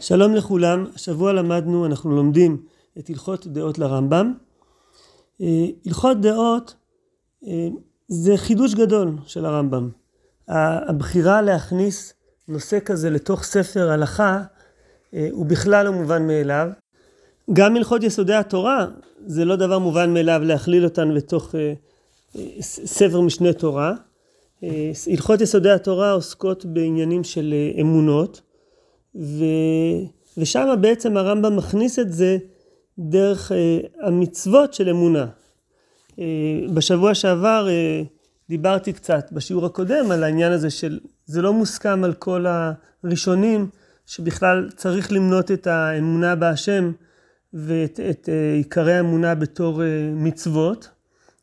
שלום לכולם, השבוע למדנו, אנחנו לומדים את הלכות דעות לרמב"ם. אה, הלכות דעות אה, זה חידוש גדול של הרמב"ם. הבחירה להכניס נושא כזה לתוך ספר הלכה אה, הוא בכלל לא מובן מאליו. גם הלכות יסודי התורה זה לא דבר מובן מאליו להכליל אותן בתוך ספר משנה תורה. הלכות יסודי התורה עוסקות בעניינים של אמונות. ו... ושם בעצם הרמב"ם מכניס את זה דרך אה, המצוות של אמונה. אה, בשבוע שעבר אה, דיברתי קצת בשיעור הקודם על העניין הזה של זה לא מוסכם על כל הראשונים שבכלל צריך למנות את האמונה בהשם ואת את, אה, עיקרי האמונה בתור אה, מצוות,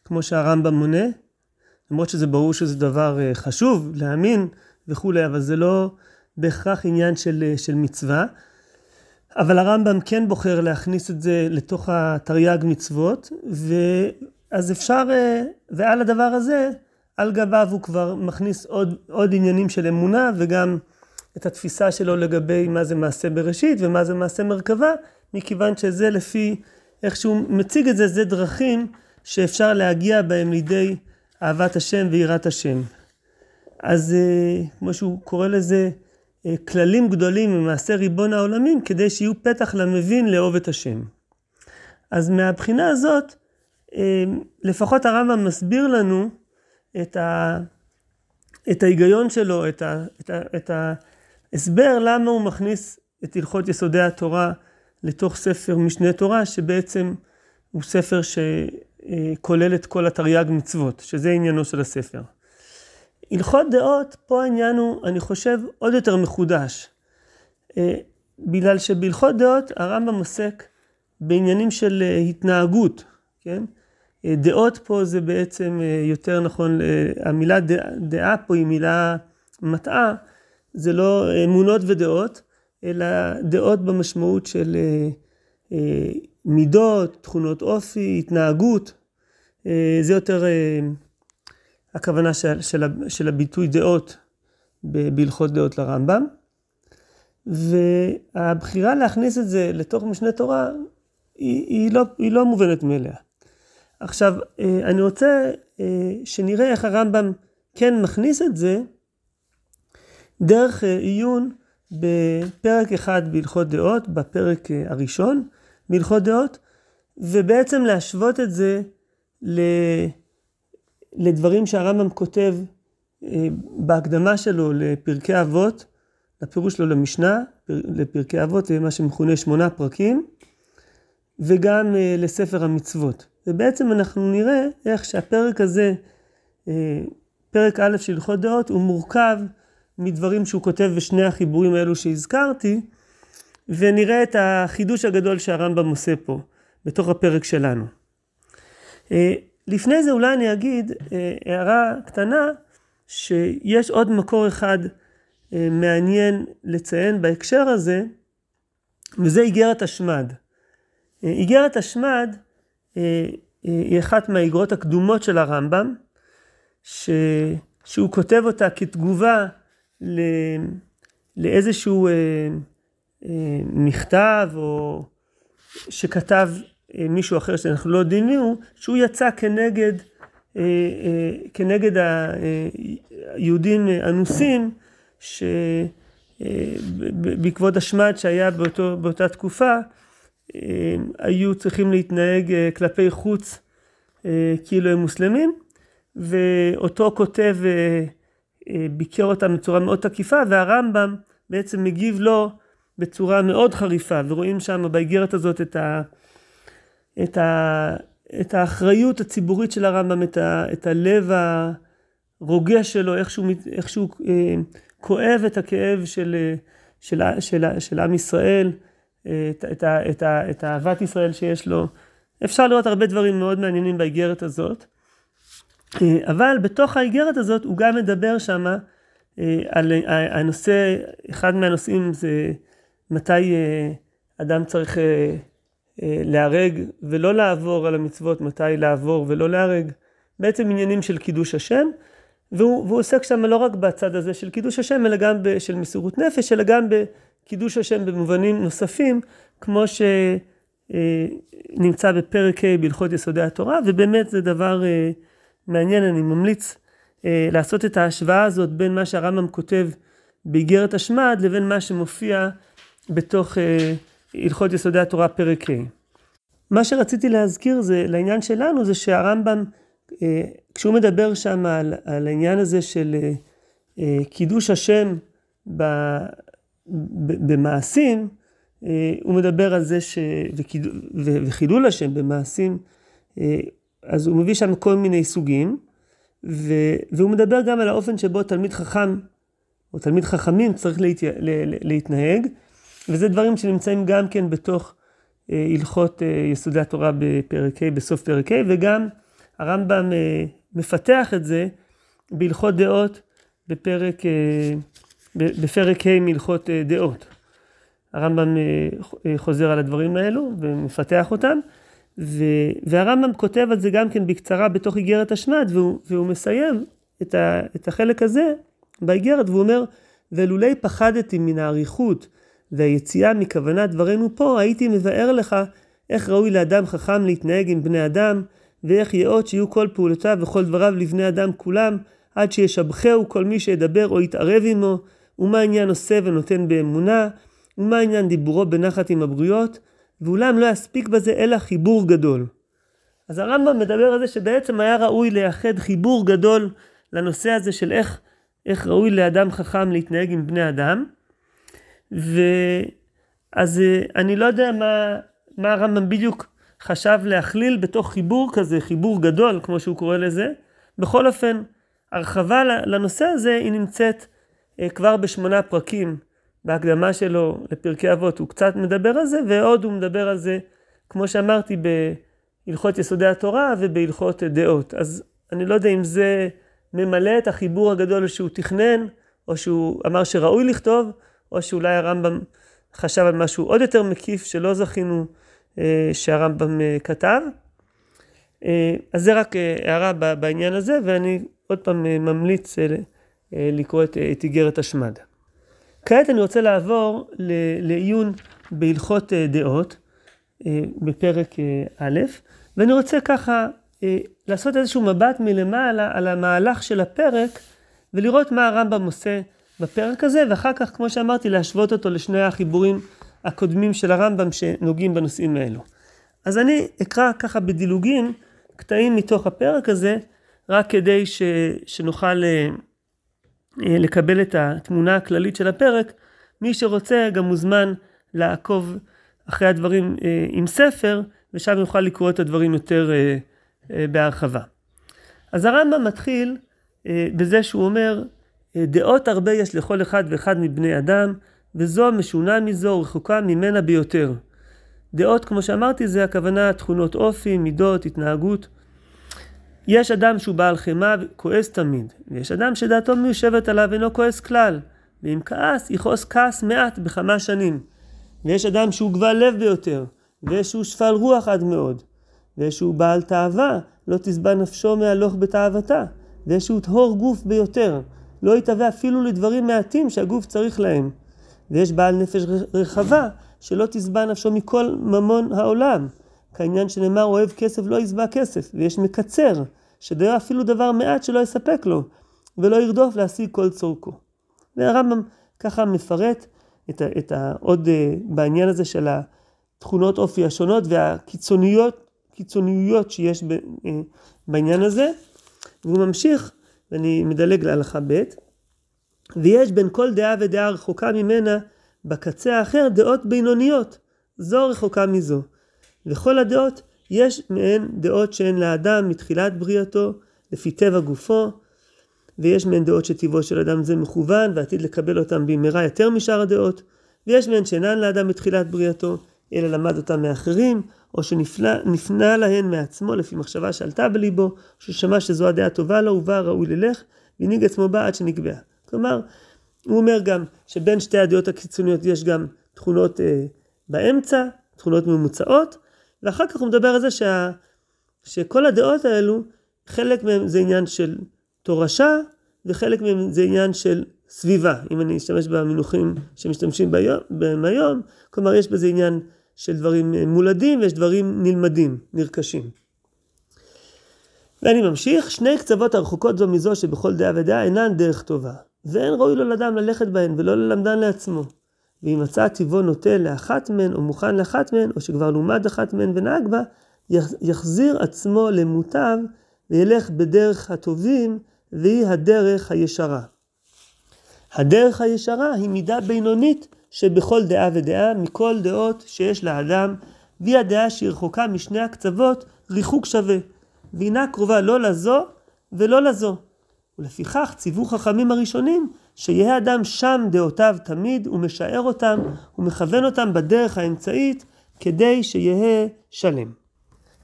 כמו שהרמב"ם מונה, למרות שזה ברור שזה דבר אה, חשוב להאמין וכולי, אבל זה לא... בהכרח עניין של, אה, של מצווה, אבל הרמב"ם כן בוחר להכניס את זה לתוך התרי"ג מצוות, ואז אפשר, אה, ועל הדבר הזה, על גביו הוא כבר מכניס עוד, עוד עניינים של אמונה, וגם את התפיסה שלו לגבי מה זה מעשה בראשית ומה זה מעשה מרכבה, מכיוון שזה לפי איך שהוא מציג את זה, זה דרכים שאפשר להגיע בהם לידי אהבת השם ויראת השם. אז אה, כמו שהוא קורא לזה, כללים גדולים ממעשה ריבון העולמים כדי שיהיו פתח למבין לאהוב את השם. אז מהבחינה הזאת, אה, לפחות הרמב"ם מסביר לנו את, ה, את ההיגיון שלו, את, ה, את, ה, את ההסבר למה הוא מכניס את הלכות יסודי התורה לתוך ספר משנה תורה, שבעצם הוא ספר שכולל את כל התרי"ג מצוות, שזה עניינו של הספר. הלכות דעות, פה העניין הוא, אני חושב, עוד יותר מחודש. אה, בגלל שבהלכות דעות הרמב"ם עוסק בעניינים של אה, התנהגות, כן? אה, דעות פה זה בעצם יותר נכון, המילה דעה, פה היא מילה מטעה, זה לא אמונות ודעות, אלא דעות במשמעות של מידות, תכונות אופי, התנהגות. זה יותר הכוונה של, של, של הביטוי דעות בהלכות דעות לרמב"ם. והבחירה להכניס את זה לתוך משנה תורה היא, היא, לא, היא לא מובנת מאליה. עכשיו, אה, אני רוצה אה, שנראה איך הרמב"ם כן מכניס את זה דרך אה, עיון בפרק אחד בהלכות דעות, בפרק הראשון בהלכות דעות, ובעצם להשוות את זה ל... לדברים שהרמב"ם כותב אה, בהקדמה שלו לפרקי אבות, לפירוש שלו למשנה, לפרקי אבות, זה מה שמכונה שמונה פרקים, וגם אה, לספר המצוות. ובעצם אנחנו נראה איך שהפרק הזה, אה, פרק א' של הלכות דעות, הוא מורכב מדברים שהוא כותב בשני החיבורים האלו שהזכרתי, ונראה את החידוש הגדול שהרמב"ם עושה פה, בתוך הפרק שלנו. לפני זה אולי אני אגיד אה, הערה קטנה, שיש עוד מקור אחד אה, מעניין לציין בהקשר הזה, וזה איגרת השמד. אה, איגרת השמד היא אחת מהאיגרות הקדומות של הרמב"ם, ש... שהוא כותב אותה כתגובה ל... לאיזשהו מכתב או שכתב אה, מישהו אחר שאנחנו לא יודעים מי הוא, שהוא יצא כנגד, אה, אה, כנגד היהודים אנוסים, שבעקבות השמד שהיה באותו, באותה תקופה, היו צריכים להתנהג כלפי חוץ כאילו הם מוסלמים, ואותו כותב ביקר אותם בצורה מאוד תקיפה, והרמב"ם בעצם מגיב לו בצורה מאוד חריפה, ורואים שם באיגרת הזאת את ה... את, ה, את האחריות הציבורית של הרמב"ם, את, ה, את הלב הרוגש שלו, איך שהוא, איך שהוא אה, כואב את הכאב של, של, של, של, של עם ישראל, את, את, את, את אהבת ישראל שיש לו. אפשר לראות הרבה דברים מאוד מעניינים באיגרת הזאת. אה, אבל בתוך האיגרת הזאת הוא גם מדבר שם אה, על הנושא, אחד מהנושאים זה מתי אה, אדם צריך אה, להרג ולא לעבור על המצוות, מתי לעבור ולא להרג, בעצם עניינים של קידוש השם, והוא, והוא עוסק שם לא רק בצד הזה של קידוש השם, אלא גם של מסירות נפש, אלא גם קידוש השם במובנים נוספים, כמו שנמצא בפרק ה' בהלכות יסודי התורה, ובאמת זה דבר מעניין, אני ממליץ לעשות את ההשוואה הזאת בין מה שהרמב"ם כותב באיגרת השמד לבין מה שמופיע בתוך הלכות יסודי התורה פרק ה'. מה שרציתי להזכיר זה, לעניין שלנו, זה שהרמב"ם, כשהוא מדבר שם על, על העניין הזה של קידוש השם ב, ב, במעשים, הוא מדבר על זה ש... וחילול השם במעשים, אז הוא מביא שם כל מיני סוגים, ו, והוא מדבר גם על האופן שבו תלמיד חכם, או תלמיד חכמים צריך להת, להתנהג, וזה דברים שנמצאים גם כן בתוך הלכות יסודי התורה בפרק ה', בסוף פרק ה', וגם הרמב"ם מפתח את זה בהלכות דעות בפרק, בפרק ה' מהלכות דעות. הרמב"ם חוזר על הדברים האלו ומפתח אותם, והרמב"ם כותב על זה גם כן בקצרה בתוך איגרת השמד, והוא, והוא מסיים את החלק הזה באיגרת, והוא אומר, ולולי פחדתי מן האריכות והיציאה מכוונת דברינו פה, הייתי מבאר לך איך ראוי לאדם חכם להתנהג עם בני אדם, ואיך יאות שיהיו כל פעולותיו וכל דבריו לבני אדם כולם, עד שישבחהו כל מי שידבר או יתערב עמו, ומה עניין עושה ונותן באמונה, ומה עניין דיבורו בנחת עם הבריות, ואולם לא יספיק בזה אלא חיבור גדול. אז הרמב"ם מדבר על זה שבעצם היה ראוי לייחד חיבור גדול לנושא הזה של איך, איך ראוי לאדם חכם להתנהג עם בני אדם. ואז אה, אני לא יודע מה, מה הרמב"ם בדיוק חשב להכליל בתוך חיבור כזה, חיבור גדול, כמו שהוא קורא לזה. בכל אופן, הרחבה לנושא הזה היא נמצאת אה, כבר בשמונה פרקים בהקדמה שלו לפרקי אבות, הוא קצת מדבר על זה, ועוד הוא מדבר על זה, כמו שאמרתי, בהלכות יסודי התורה ובהלכות דעות. אז אני לא יודע אם זה ממלא את החיבור הגדול שהוא תכנן, או שהוא אמר שראוי לכתוב, או שאולי הרמב"ם חשב על משהו עוד יותר מקיף שלא זכינו אה, שהרמב"ם אה, כתב. אה, אז זה רק הערה בעניין הזה, ואני עוד פעם ממליץ לקרוא את, איגרת השמד. כעת אני רוצה לעבור לעיון בהלכות דעות בפרק א', ואני רוצה ככה לעשות איזשהו מבט מלמעלה על המהלך של הפרק ולראות מה הרמב"ם עושה בפרק הזה, ואחר כך, כמו שאמרתי, להשוות אותו לשני החיבורים הקודמים של הרמב"ם שנוגעים בנושאים האלו. אז אני אקרא ככה בדילוגים קטעים מתוך הפרק הזה, רק כדי ש, שנוכל אה, לקבל את התמונה הכללית של הפרק. מי שרוצה גם מוזמן לעקוב אחרי הדברים אה, עם ספר, ושם יוכל לקרוא את הדברים יותר אה, בהרחבה. אז הרמב"ם מתחיל בזה שהוא אומר, דעות הרבה יש לכל אחד ואחד מבני אדם, וזו משונה מזו ורחוקה ממנה ביותר. דעות, כמו שאמרתי, זה הכוונה תכונות אופי, מידות, התנהגות. יש אדם שהוא בעל חמאה וכועס תמיד, ויש אדם שדעתו מיושבת עליו אינו כועס כלל, ואם כעס, יכעוס כעס מעט בכמה שנים. ויש אדם שהוא גבל לב ביותר, ויש שהוא שפל רוח עד מאוד, ויש שהוא בעל תאווה, לא תשבע נפשו מהלוך בתאוותה, ויש שהוא טהור גוף ביותר, לא יתהווה אפילו לדברים מעטים שהגוף צריך להם. ויש בעל נפש רחבה, שלא תשבע נפשו מכל ממון העולם. כעניין שנאמר אוהב כסף לא ישבע כסף, ויש מקצר, שדירה אפילו דבר מעט שלא יספק לו, ולא ירדוף להשיג כל צורכו. והרמב"ם ככה מפרט את, את ה, עוד uh, בעניין הזה של התכונות אופי השונות והקיצוניות קיצוניויות שיש ב, uh, בעניין הזה, והוא ממשיך, ואני מדלג להלכה ב', ויש בין כל דעה ודעה רחוקה ממנה, בקצה האחר דעות בינוניות, זו רחוקה מזו. וכל הדעות יש מהן דעות שהן לאדם מתחילת בריאתו, לפי טבע גופו, ויש מהן דעות שטבעו של אדם זה מכוון ועתיד לקבל אותן במהרה יותר משאר הדעות, ויש מהן שאינן לאדם מתחילת בריאתו, אלא למד אותן מאחרים, או שנפנה להן מעצמו לפי מחשבה שעלתה בליבו, או ששמע שזו הדעה טובה לו ובה ראוי ללך, והנהיג עצמו בה עד שנקבעה. כלומר, הוא אומר גם שבין שתי הדעות הקיצוניות יש גם תכונות אה, באמצע, תכונות ממוצעות, ואחר כך הוא מדבר על זה שה, שכל הדעות האלו, חלק מהם זה עניין של תורשה, וחלק מהם זה עניין של סביבה, אם אני אשתמש במינוחים שמשתמשים בהם היום, כלומר יש בזה עניין של דברים מולדים ויש דברים נלמדים, נרכשים. ואני ממשיך, שני קצוות הרחוקות זו מזו שבכל דעה ודעה אינן דרך טובה, ואין ראוי לו לאדם ללכת בהן ולא ללמדן לעצמו. ואם מצא טיבו נוטה לאחת מהן או מוכן לאחת מהן, או שכבר לומד אחת מהן ונהג בה, יחזיר עצמו למוטב וילך בדרך הטובים, והיא הדרך הישרה. הדרך הישרה היא מידה בינונית שבכל דעה ודעה, מכל דעות שיש לאדם, והיא הדעה שהיא רחוקה משני הקצוות ריחוק שווה, והינה קרובה לא לזו ולא לזו. ולפיכך ציוו חכמים הראשונים שיהיה אדם שם דעותיו תמיד ומשער אותם ומכוון אותם בדרך האמצעית כדי שיהיה שלם.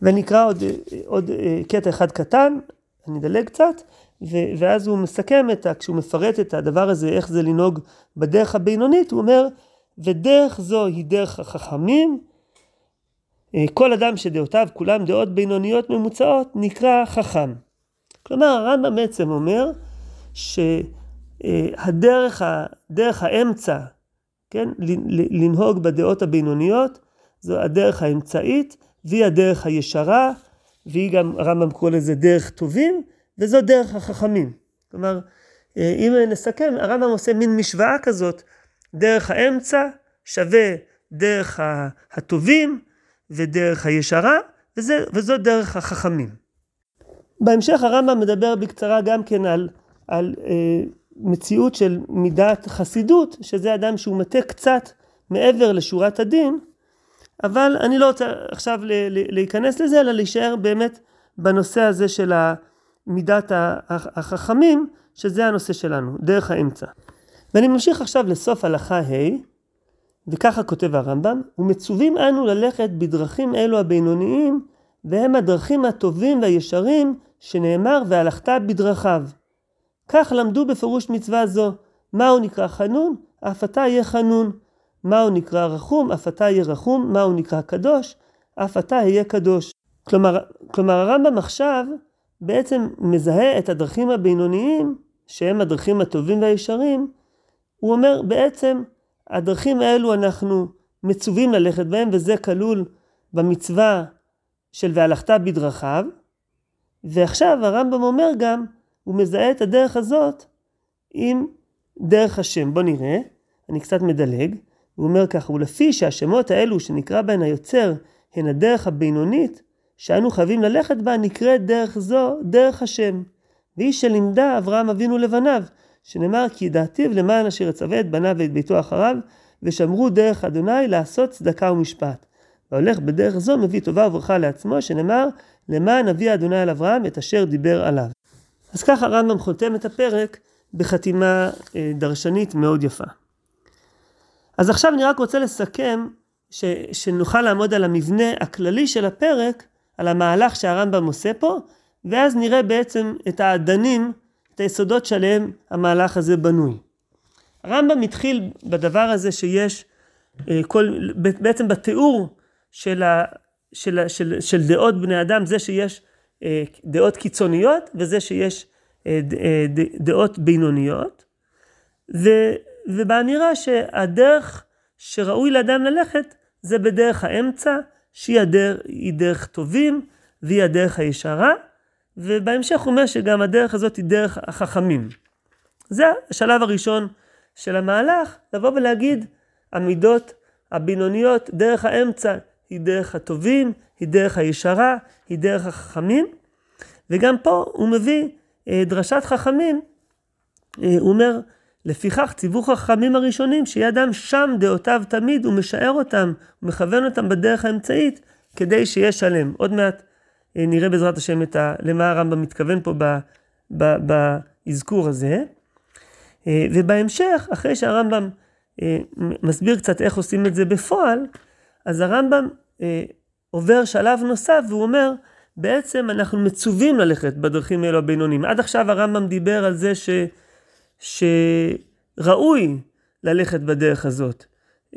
ונקרא עוד, עוד אה, קטע אחד קטן, אני אדלג קצת, ואז הוא מסכם את, ה, כשהוא מפרט את הדבר הזה, איך זה לנהוג בדרך הבינונית, הוא אומר, ודרך זו היא דרך החכמים, אה, כל אדם שדעותיו כולם דעות בינוניות ממוצעות נקרא חכם. כלומר הרמב"ם בעצם אומר שהדרך דרך האמצע, כן, לנהוג בדעות הבינוניות, זו הדרך האמצעית והיא הדרך הישרה, והיא גם, הרמב"ם קורא לזה דרך טובים, וזו דרך החכמים. כלומר, אה, אם נסכם, הרמב"ם עושה מין משוואה כזאת, דרך האמצע שווה דרך הטובים ודרך הישרה, וזה, וזו דרך החכמים. בהמשך הרמב"ם מדבר בקצרה גם כן על, על אה, מציאות של מידת חסידות, שזה אדם שהוא מטה קצת מעבר לשורת הדין, אבל אני לא רוצה עכשיו להיכנס לזה, אלא להישאר באמת בנושא הזה של מידת החכמים, שזה הנושא שלנו, דרך האמצע. ואני ממשיך עכשיו לסוף הלכה ה', וככה כותב הרמב"ם, ומצווים אנו ללכת בדרכים אלו הבינוניים, והם הדרכים הטובים והישרים, שנאמר והלכת בדרכיו. כך למדו בפירוש מצווה זו, מהו נקרא חנון? אף אתה יהיה חנון. מהו נקרא רחום? אף אתה יהיה רחום. מהו נקרא קדוש? אף אתה יהיה קדוש. כלומר, כלומר הרמב"ם עכשיו בעצם מזהה את הדרכים הבינוניים, שהם הדרכים הטובים והישרים, הוא אומר בעצם הדרכים האלו אנחנו מצווים ללכת בהם, וזה כלול במצווה של והלכת בדרכיו. ועכשיו הרמב"ם אומר גם, הוא מזהה את הדרך הזאת עם דרך השם. בוא נראה, אני קצת מדלג. הוא אומר ככה, ולפי שהשמות האלו שנקרא בהן היוצר הן הדרך הבינונית שאנו חייבים ללכת בה, נקראת דרך זו דרך השם. והיא שלימדה אברהם אבינו לבניו, שנאמר כי דעתיו למען אשר יצווה את בניו ואת ביתו אחריו, ושמרו דרך אדוני לעשות צדקה ומשפט. והולך בדרך זו מביא טובה וברכה לעצמו, שנאמר למען אבי אדוני על אברהם את אשר דיבר עליו. אז ככה הרמב"ם חותם את הפרק בחתימה אה, דרשנית מאוד יפה. אז עכשיו אני רק רוצה לסכם, ש, שנוכל לעמוד על המבנה הכללי של הפרק, על המהלך שהרמב"ם עושה פה, ואז נראה בעצם את האדנים, את היסודות שעליהם המהלך הזה בנוי. הרמב"ם התחיל בדבר הזה שיש, אה, כל, בעצם בתיאור של, ה, של, של, של דעות בני אדם, זה שיש אה, דעות קיצוניות וזה שיש אה, דעות בינוניות, ו, ובאמירה שהדרך שראוי לאדם ללכת זה בדרך האמצע, שהיא הדרך, דרך טובים והיא הדרך הישרה, ובהמשך הוא אומר שגם הדרך הזאת היא דרך החכמים. זה השלב הראשון של המהלך, לבוא ולהגיד, המידות הבינוניות, דרך האמצע היא דרך הטובים, היא דרך הישרה, היא דרך החכמים, וגם פה הוא מביא אה, דרשת חכמים, אה, הוא אומר, לפיכך ציוו חכמים הראשונים שיהיה אדם שם דעותיו תמיד ומשער אותם ומכוון אותם בדרך האמצעית כדי שיהיה שלם. עוד מעט אה, נראה בעזרת השם את ה, למה הרמב"ם מתכוון פה באזכור הזה. אה, ובהמשך, אחרי שהרמב"ם אה, מסביר קצת איך עושים את זה בפועל, אז הרמב"ם עובר שלב נוסף והוא אומר, בעצם אנחנו מצווים ללכת בדרכים האלו הבינוניים. עד עכשיו הרמב"ם דיבר על זה ש... שראוי ללכת בדרך הזאת.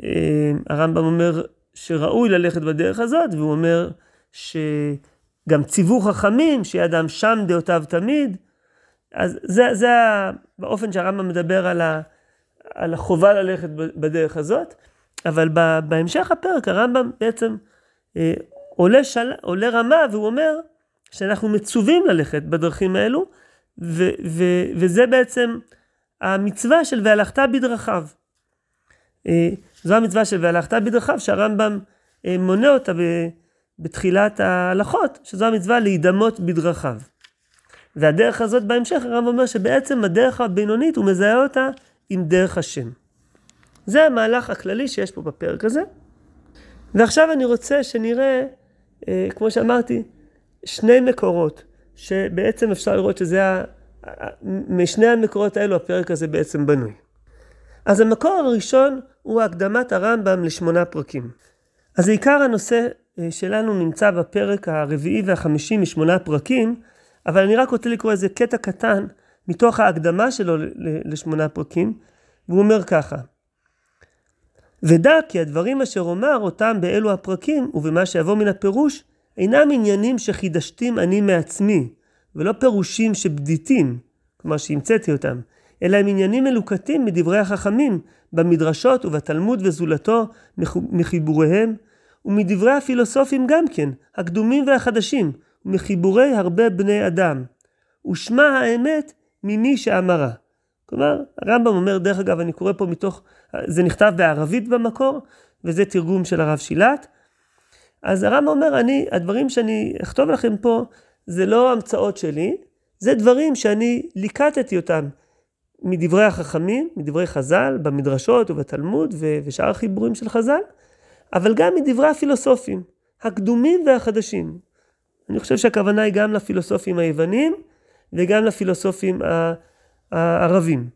אה, הרמב"ם אומר שראוי ללכת בדרך הזאת, והוא אומר שגם ציוו חכמים, שאדם שם דעותיו תמיד, אז זה, זה באופן שהרמב"ם מדבר על, ה, על החובה ללכת בדרך הזאת, אבל בהמשך הפרק הרמב"ם בעצם אה, עולה, של, עולה רמה והוא אומר שאנחנו מצווים ללכת בדרכים האלו, ו, ו, וזה בעצם המצווה של והלכת בדרכיו. אה, זו המצווה של והלכת בדרכיו שהרמב"ם אה, מונה אותה בתחילת ההלכות, שזו המצווה להידמות בדרכיו. והדרך הזאת בהמשך הרמב"ם אומר שבעצם הדרך הבינונית הוא מזהה אותה עם דרך השם. זה המהלך הכללי שיש פה בפרק הזה. ועכשיו אני רוצה שנראה, אה, כמו שאמרתי, שני מקורות, שבעצם אפשר לראות שזה. משני המקורות האלו הפרק הזה בעצם בנוי. אז המקור הראשון הוא הקדמת הרמב"ם לשמונה פרקים. אז עיקר הנושא אה, שלנו נמצא בפרק הרביעי והחמישי משמונה פרקים, אבל אני רק רוצה לקרוא איזה קטע קטן מתוך ההקדמה שלו לשמונה פרקים, והוא אומר ככה: ודע כי הדברים אשר אומר אותם באלו הפרקים ובמה שיבוא מן הפירוש אינם עניינים שחידשתים אני מעצמי ולא פירושים שבדיתים, כלומר שהמצאתי אותם, אלא הם עניינים מלוקטים מדברי החכמים במדרשות ובתלמוד וזולתו מחיבוריהם ומדברי הפילוסופים גם כן, הקדומים והחדשים, ומחיבורי הרבה בני אדם. ושמע האמת ממי שאמרה. כלומר, הרמב"ם אומר, דרך אגב, אני קורא פה מתוך, זה נכתב בערבית במקור, וזה תרגום של הרב שילת. אז הרמב"ם אומר, אני, הדברים שאני אכתוב לכם פה, זה לא המצאות שלי, זה דברים שאני ליקטתי אותם מדברי החכמים, מדברי חז"ל, במדרשות ובתלמוד ושאר החיבורים של חז"ל, אבל גם מדברי הפילוסופים, הקדומים והחדשים. אני חושב שהכוונה היא גם לפילוסופים היוונים וגם לפילוסופים הערבים.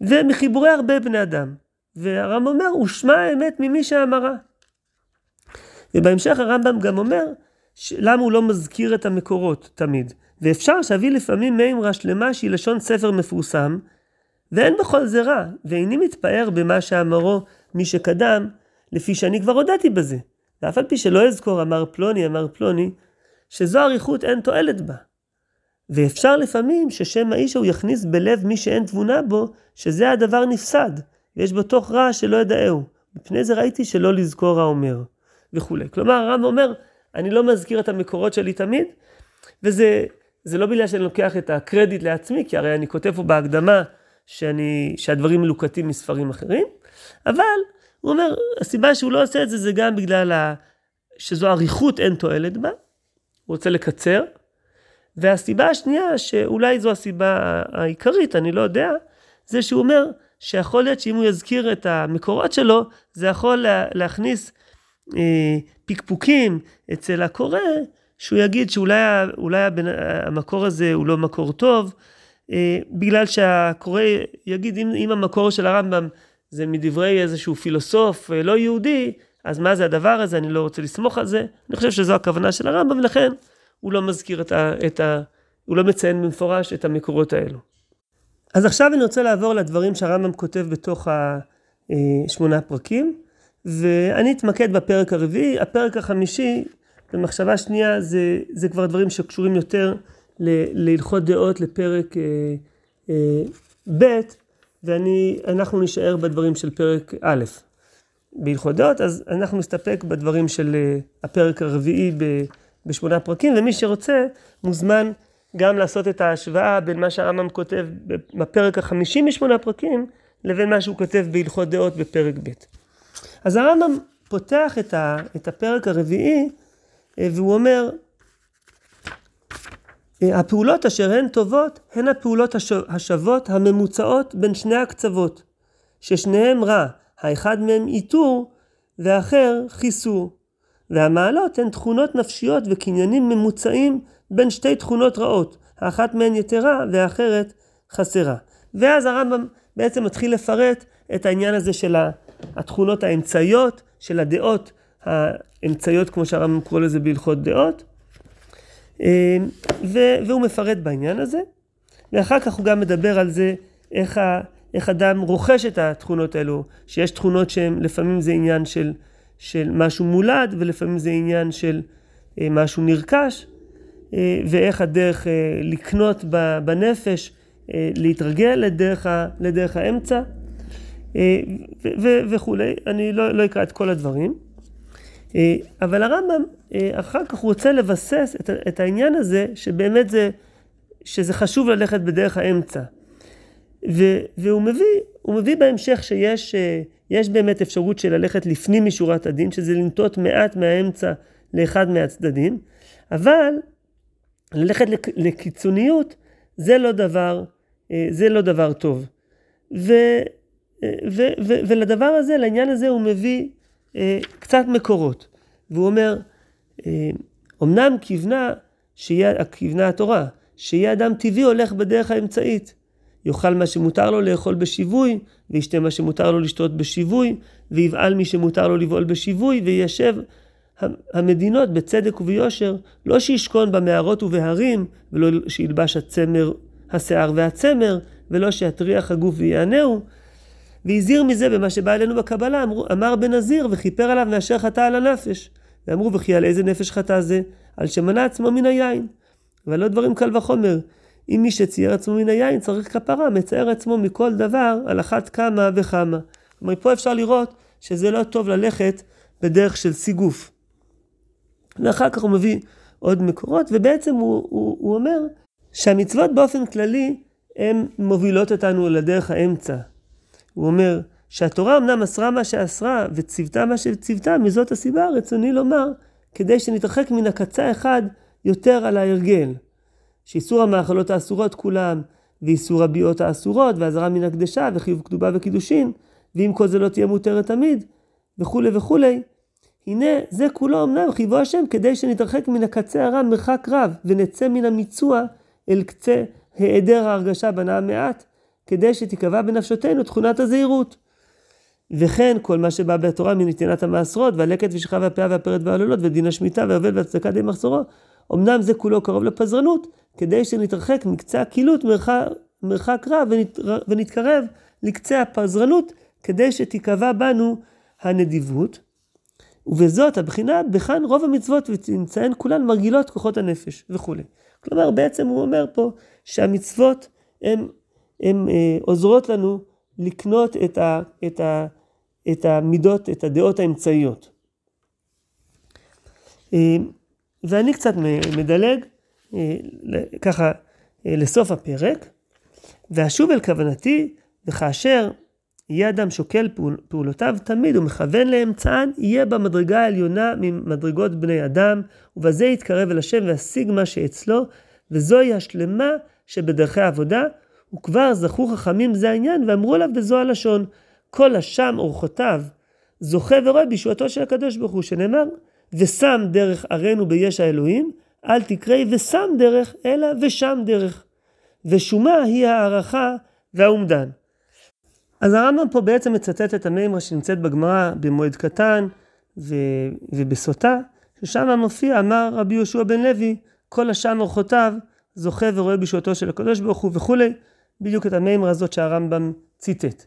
ומחיבורי הרבה בני אדם. והרמב"ם אומר, ושמע האמת ממי שאמרה. ובהמשך הרמב"ם גם אומר, למה הוא לא מזכיר את המקורות תמיד. ואפשר שאביא לפעמים מימרה שלמה שהיא לשון ספר מפורסם, ואין בכל זה רע, ואיני מתפאר במה שאמרו מי שקדם, לפי שאני כבר הודיתי בזה. ואף על פי שלא אזכור אמר פלוני אמר פלוני, שזו אריכות אין תועלת בה. ואפשר לפעמים ששם האיש ההוא יכניס בלב מי שאין תבונה בו, שזה הדבר נפסד, ויש בו תוך רע שלא ידעהו. מפני זה ראיתי שלא לזכור האומר, וכולי. כלומר, הרב אומר, אני לא מזכיר את המקורות שלי תמיד, וזה זה לא בגלל שאני לוקח את הקרדיט לעצמי, כי הרי אני כותב פה בהקדמה שאני, שהדברים מלוקטים מספרים אחרים, אבל הוא אומר, הסיבה שהוא לא עושה את זה, זה גם בגלל ה... שזו אריכות אין תועלת בה, הוא רוצה לקצר, והסיבה השנייה, שאולי זו הסיבה העיקרית, אני לא יודע, זה שהוא אומר שיכול להיות שאם הוא יזכיר את המקורות שלו, זה יכול להכניס אה, פקפוקים אצל הקורא, שהוא יגיד שאולי אולי הבנ... המקור הזה הוא לא מקור טוב, אה, בגלל שהקורא יגיד, אם, אם המקור של הרמב"ם זה מדברי איזשהו פילוסוף אה, לא יהודי, אז מה זה הדבר הזה, אני לא רוצה לסמוך על זה. אני חושב שזו הכוונה של הרמב"ם, ולכן הוא לא מזכיר את ה... את ה הוא לא מציין במפורש את המקורות האלו. אז עכשיו אני רוצה לעבור לדברים שהרמב"ם כותב בתוך השמונה פרקים, ואני אתמקד בפרק הרביעי. הפרק החמישי, במחשבה שנייה, זה, זה כבר דברים שקשורים יותר להלכות דעות לפרק אה, אה, ב', ואנחנו נישאר בדברים של פרק א'. בהלכות דעות, אז אנחנו נסתפק בדברים של אה, הפרק הרביעי בשמונה פרקים, ומי שרוצה מוזמן גם לעשות את ההשוואה בין מה שהרמב"ם כותב בפרק החמישי משמונה פרקים, לבין מה שהוא כותב בהלכות דעות בפרק ב'. אז הרמב"ם פותח את, ה, את הפרק הרביעי, אה, והוא אומר, אה, הפעולות אשר הן טובות, הן הפעולות השוות הממוצעות בין שני הקצוות, ששניהם רע, האחד מהם איתור והאחר חיסור. והמעלות הן תכונות נפשיות וקניינים ממוצעים בין שתי תכונות רעות, האחת מהן יתרה והאחרת חסרה. ואז הרמב"ם בעצם מתחיל לפרט את העניין הזה של התכונות האמצעיות, של הדעות האמצעיות, כמו שהרמב"ם קורא לזה בהלכות דעות, והוא מפרט בעניין הזה, ואחר כך הוא גם מדבר על זה איך, ה, איך אדם רוכש את התכונות האלו, שיש תכונות שהן לפעמים זה עניין של, של משהו מולד ולפעמים זה עניין של אה, משהו נרכש, ואיך הדרך לקנות בנפש, להתרגל לדרך, לדרך האמצע וכולי. אני לא, לא אקרא את כל הדברים. אבל הרמב"ם אחר כך הוא רוצה לבסס את, את העניין הזה, שבאמת זה, שזה חשוב ללכת בדרך האמצע. ו, והוא מביא, הוא מביא בהמשך שיש יש באמת אפשרות של ללכת לפנים משורת הדין, שזה לנטות מעט מהאמצע לאחד מהצדדים, אבל ללכת לקיצוניות זה לא דבר, זה לא דבר טוב. ו, ו, ו, ולדבר הזה, לעניין הזה הוא מביא קצת מקורות. והוא אומר, אמנם כיוונה, שיהיה, כיוונה התורה, שיהיה אדם טבעי הולך בדרך האמצעית. יאכל מה שמותר לו לאכול בשיווי, וישתה מה שמותר לו לשתות בשיווי, ויבעל מי שמותר לו לבעול בשיווי, ויישב המדינות בצדק וביושר, לא שישכון במערות ובהרים, ולא שילבש הצמר, השיער והצמר, ולא שיטריח הגוף ויענהו. והזהיר מזה במה שבא אלינו בקבלה, אמר, אמר בן נזיר וכיפר עליו מאשר חטא על הנפש. ואמרו וכי על איזה נפש חטא זה? על שמנע עצמו מן היין. אבל לא דברים קל וחומר. אם מי שצייר עצמו מן היין צריך כפרה, מצייר עצמו מכל דבר על אחת כמה וכמה. כלומר, פה אפשר לראות שזה לא טוב ללכת בדרך של סיגוף. ואחר כך הוא מביא עוד מקורות, ובעצם הוא, הוא, הוא אומר שהמצוות באופן כללי הן מובילות אותנו לדרך האמצע. הוא אומר שהתורה אמנם אסרה מה שאסרה וציוותה מה שציוותה, מזאת הסיבה רצוני לומר, כדי שנתרחק מן הקצה אחד יותר על ההרגל. שאיסור המאכלות האסורות כולם, ואיסור הביאות האסורות, ואזהרה מן הקדשה, וחיוב כתובה וקידושין, ואם כל זה לא תהיה מותרת תמיד, וכולי וכולי. הנה, זה כולו אמנם חיבו השם, כדי שנתרחק מן הקצה הרם מרחק רב, ונצא מן המיצוע אל קצה היעדר ההרגשה בנאה מעט, כדי שתיקבע בנפשותנו תכונת הזהירות. וכן כל מה שבא בתורה מנתינת המעשרות, והלקט ושכחה והפאה והפרד והעלולות, ודין השמיטה והיובל והצדקה די מחסורו, אמנם זה כולו קרוב לפזרנות, כדי שנתרחק מקצה הקהילות מרחק, מרחק רב ונת, ונתקרב לקצה הפזרנות, כדי שתיקבע בנו הנדיבות. ובזאת הבחינה בכאן רוב המצוות ותמצאן כולן מרגילות כוחות הנפש וכולי. כלומר בעצם הוא אומר פה שהמצוות הן אה, עוזרות לנו לקנות את, ה, את, ה, את המידות, את הדעות האמצעיות. אה, ואני קצת מדלג אה, ככה לסוף הפרק, ואשוב אל כוונתי, וכאשר יהיה אדם שוקל פעול, פעולותיו תמיד ומכוון לאמצען, יהיה במדרגה העליונה ממדרגות בני אדם, ובזה יתקרב אל השם וישיג מה שאצלו, וזוהי השלמה שבדרכי העבודה, וכבר זכו חכמים זה העניין, ואמרו עליו בזו הלשון, כל אשם אורחותיו, זוכה ורואה בישועתו של הקדוש ברוך הוא, שנאמר, ושם דרך ערינו ביש האלוהים, אל תקראי ושם דרך, אלא ושם דרך. ושומה היא הערכה והאומדן. אז הרמב"ם פה בעצם מצטט את המימרה שנמצאת בגמרא במועד קטן ו... ובסוטה, ששם מופיע, אמר רבי יהושע בן לוי, כל השם אורחותיו זוכה ורואה בישועתו של הקדוש ברוך הוא וכולי, בדיוק את המימרה הזאת שהרמב"ם ציטט.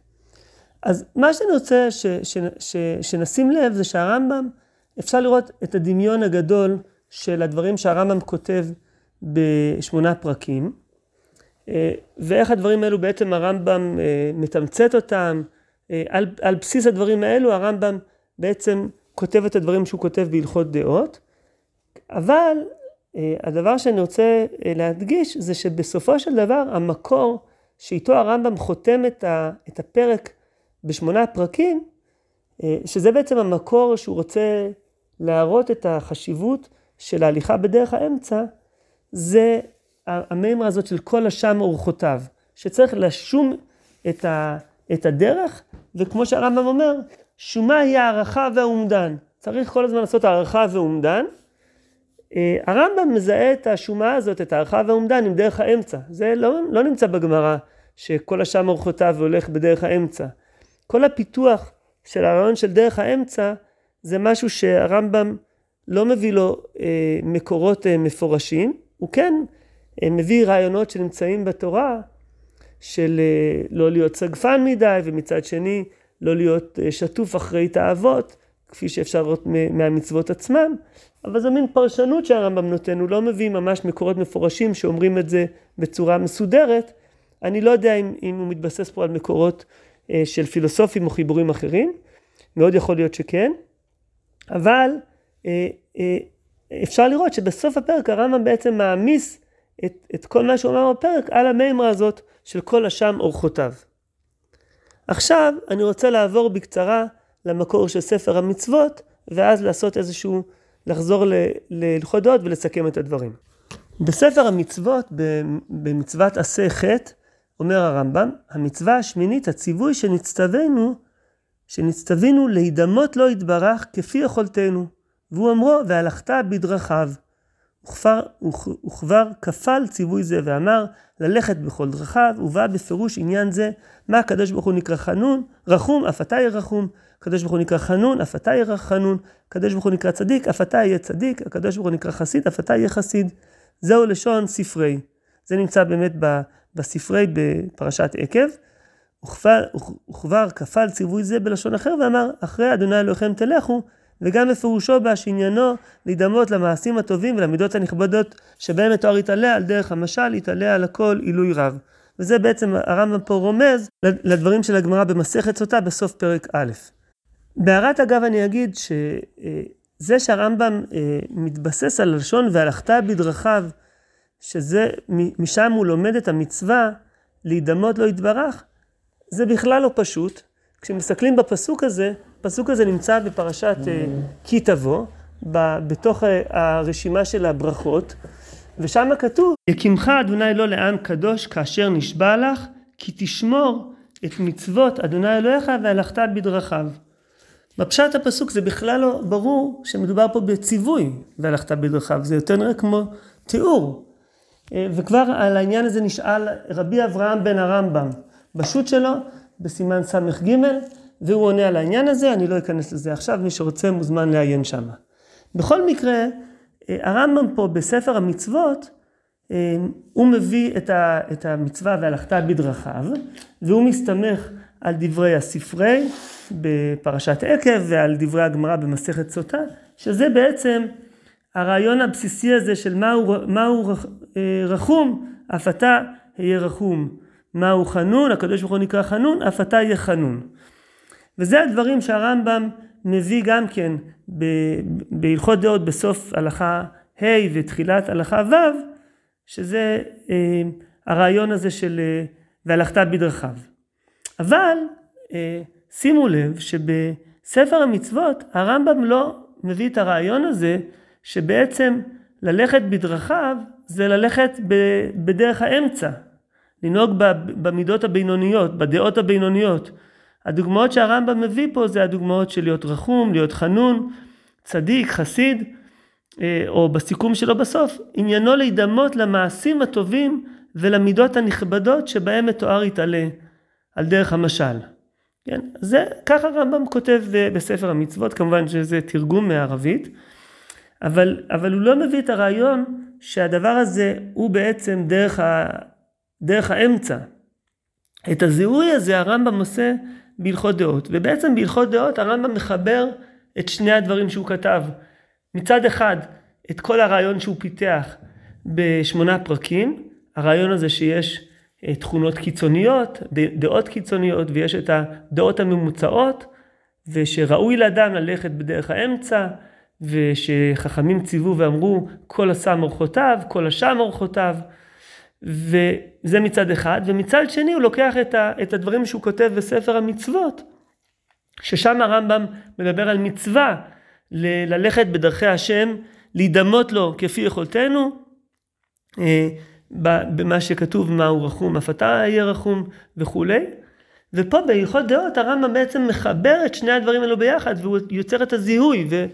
אז מה שאני רוצה ש... ש... ש... שנשים לב זה שהרמב"ם, אפשר לראות את הדמיון הגדול של הדברים שהרמב"ם כותב בשמונה פרקים, אה, ואיך הדברים האלו בעצם הרמב"ם אה, מתמצת אותם. אה, על, על בסיס הדברים האלו הרמב"ם בעצם כותב את הדברים שהוא כותב בהלכות דעות, אבל הדבר שאני רוצה להדגיש זה שבסופו של דבר המקור שאיתו הרמב"ם חותם את, ה, את הפרק בשמונה פרקים, שזה בעצם המקור שהוא רוצה להראות את החשיבות של ההליכה בדרך האמצע, זה המימרה הזאת של כל השם אורחותיו, שצריך לשום את, ה, את הדרך, וכמו שהרמב"ם אומר, שומה היא הערכה והאומדן. צריך כל הזמן לעשות הערכה ואומדן. אה, הרמב"ם מזהה את השומה הזאת, את הערכה והאומדן, עם דרך האמצע. זה לא, לא נמצא בגמרא שכל השם אורחותיו הולך בדרך האמצע. כל הפיתוח של הרעיון של דרך האמצע זה משהו שהרמב"ם לא מביא לו אה, מקורות אה, מפורשים, הוא כן אה, מביא רעיונות שנמצאים בתורה של אה, לא להיות סגפן מדי ומצד שני לא להיות אה, שטוף אחרי תאוות כפי שאפשר לראות מהמצוות עצמם, אבל זו מין פרשנות שהרמב"ם נותן, הוא לא מביא ממש מקורות מפורשים שאומרים את זה בצורה מסודרת. אני לא יודע אם, אם הוא מתבסס פה על מקורות אה, של פילוסופים או חיבורים אחרים, מאוד יכול להיות שכן, אבל אה, אה, אפשר לראות שבסוף הפרק הרמב"ם בעצם מעמיס את, את כל מה שהוא אמר בפרק על המימרה הזאת של כל אשם אורחותיו. עכשיו אני רוצה לעבור בקצרה למקור של ספר המצוות, ואז לעשות איזשהו, לחזור להלכות דעות ולסכם את הדברים. בספר המצוות, במצוות עשה חטא, אומר הרמב"ם, המצווה השמינית, הציווי שנצטווינו, שנצטווינו להידמות לו יתברך כפי יכולתנו. והוא אמרו, והלכת בדרכיו. וכבר, וכבר כפל ציווי זה ואמר, ללכת בכל דרכיו, ובא בפירוש עניין זה, מה הקדוש ברוך הוא נקרא חנון, רחום, אף אתה יהיה רחום, הקדוש ברוך הוא נקרא חנון, אף אתה יהיה חנון, הקדוש ברוך הוא נקרא צדיק, אף אתה יהיה צדיק, הקדוש ברוך הוא נקרא חסיד, אף אתה יהיה חסיד. זהו לשון ספרי. זה נמצא באמת בספרי בפרשת עקב. וכבר, כפל ציווי זה בלשון אחר ואמר, אחרי אדוני אלוהיכם תלכו, וגם בפירושו בה שעניינו להידמות למעשים הטובים ולמידות הנכבדות שבהם מתואר יתעלה על דרך המשל, יתעלה על הכל עילוי רב. וזה בעצם הרמב"ם פה רומז לדברים של הגמרא במסכת סוטה בסוף פרק א'. בהערת אגב אני אגיד שזה שהרמב"ם אה, מתבסס על הלשון והלכת בדרכיו, שזה משם הוא לומד את המצווה להידמות לו יתברך, זה בכלל לא פשוט. כשמסתכלים בפסוק הזה, הפסוק הזה נמצא בפרשת אה, כי תבוא, בתוך אה, הרשימה של הברכות, ושם כתוב, יקימך אדוני לא לעם קדוש כאשר נשבע לך, כי תשמור את מצוות אדוני אלוהיך והלכת בדרכיו. בפשט הפסוק זה בכלל לא ברור שמדובר פה בציווי והלכת בדרכיו, זה יותר נראה כמו תיאור. אה, וכבר על העניין הזה נשאל רבי אברהם בן הרמב"ם, בשו"ת שלו, בסימן ס"ג, והוא עונה על העניין הזה, אני לא אכנס לזה עכשיו, מי שרוצה מוזמן לעיין שם. בכל מקרה, אה, הרמב"ם פה בספר המצוות, אה, הוא מביא את המצווה והלכת בדרכיו, והוא מסתמך על דברי הספרי בפרשת עקב ועל דברי הגמרא במסכת סוטה, שזה בעצם הרעיון הבסיסי הזה של מהו, מהו אה, רחום, אף אתה יהיה רחום. מהו חנון, הקדוש ברוך הוא נקרא חנון, אף אתה יהיה חנון. וזה הדברים שהרמב"ם מביא גם כן בהלכות דעות בסוף הלכה ה' ותחילת הלכה ו', שזה אה, הרעיון הזה של אה, והלכת בדרכיו. אבל אה, שימו לב שבספר המצוות הרמב"ם לא מביא את הרעיון הזה שבעצם ללכת בדרכיו זה ללכת בדרך האמצע, לנהוג במידות הבינוניות, בדעות הבינוניות. הדוגמאות שהרמב"ם מביא פה זה הדוגמאות של להיות רחום, להיות חנון, צדיק, חסיד, אה, או בסיכום שלו בסוף, עניינו להידמות למעשים הטובים ולמידות הנכבדות שבהם מתואר יתעלה על דרך המשל. כן? זה, ככה הרמב"ם כותב בספר המצוות, כמובן שזה תרגום מערבית, אבל, אבל הוא לא מביא את הרעיון שהדבר הזה הוא בעצם דרך, ה, דרך האמצע. את הזיהוי הזה הרמב"ם עושה בהלכות דעות, ובעצם בהלכות דעות הרמב"ם מחבר את שני הדברים שהוא כתב. מצד אחד, את כל הרעיון שהוא פיתח בשמונה פרקים, הרעיון הזה שיש אה, תכונות קיצוניות, דעות קיצוניות, ויש את הדעות הממוצעות, ושראוי לאדם ללכת בדרך האמצע, ושחכמים ציוו ואמרו כל עשה מורחותיו, כל השם מורחותיו, וזה מצד אחד, ומצד שני הוא לוקח את הדברים שהוא כותב בספר המצוות, ששם הרמב"ם מדבר על מצווה ל- ללכת בדרכי השם, להידמות לו כפי יכולתנו, אה, במה שכתוב מהו רחום, אף אתה יהיה רחום וכולי. ופה בהלכות דעות הרמב"ם בעצם מחבר את שני הדברים האלו ביחד והוא יוצר את הזיהוי ו,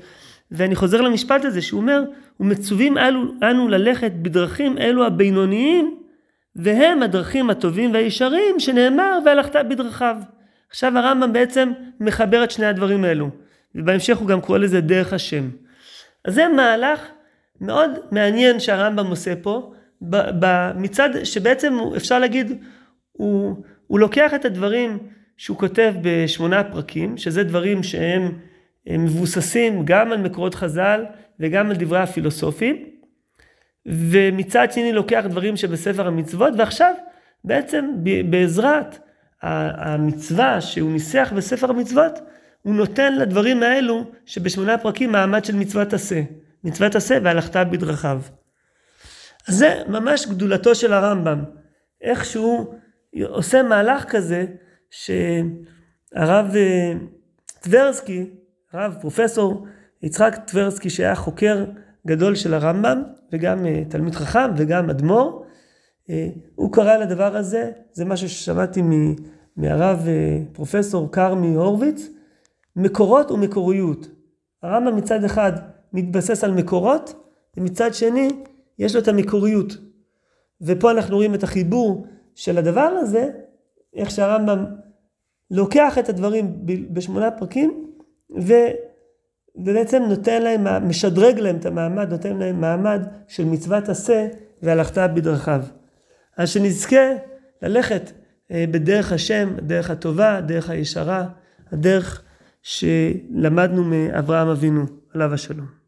ואני חוזר למשפט הזה שהוא אומר ומצווים אנו, אנו ללכת בדרכים אלו הבינוניים והם הדרכים הטובים והישרים שנאמר והלכת בדרכיו. עכשיו הרמב"ם בעצם מחבר את שני הדברים האלו ובהמשך הוא גם קורא לזה דרך השם. אז זה מהלך מאוד מעניין שהרמב"ם עושה פה מצד שבעצם אפשר להגיד הוא, הוא לוקח את הדברים שהוא כותב בשמונה פרקים שזה דברים שהם מבוססים גם על מקורות חז"ל וגם על דברי הפילוסופים, ומצד שני לוקח דברים שבספר המצוות, ועכשיו בעצם בעזרת המצווה שהוא ניסח בספר המצוות, הוא נותן לדברים האלו שבשמונה פרקים מעמד של מצוות עשה. מצוות עשה והלכת בדרכיו. אז זה ממש גדולתו של הרמב"ם. איך שהוא עושה מהלך כזה שהרב אה, טברסקי, הרב פרופסור יצחק טברסקי שהיה חוקר גדול של הרמב"ם וגם אה, תלמיד חכם וגם אדמו"ר, אה, הוא קרא לדבר הזה, זה משהו ששמעתי מהרב פרופסור כרמי הורוביץ, מקורות ומקוריות. הרמב"ם מצד אחד מתבסס על מקורות, ומצד שני יש לו את המקוריות. ופה אנחנו רואים את החיבור של הדבר הזה, איך שהרמב"ם לוקח את הדברים בשמונה פרקים, ו... ובעצם נותן להם, משדרג להם את המעמד, נותן להם מעמד של מצוות עשה והלכת בדרכיו. אז שנזכה ללכת אה, בדרך השם, הדרך הטובה, הדרך הישרה, הדרך שלמדנו מאברהם אבינו, עליו השלום.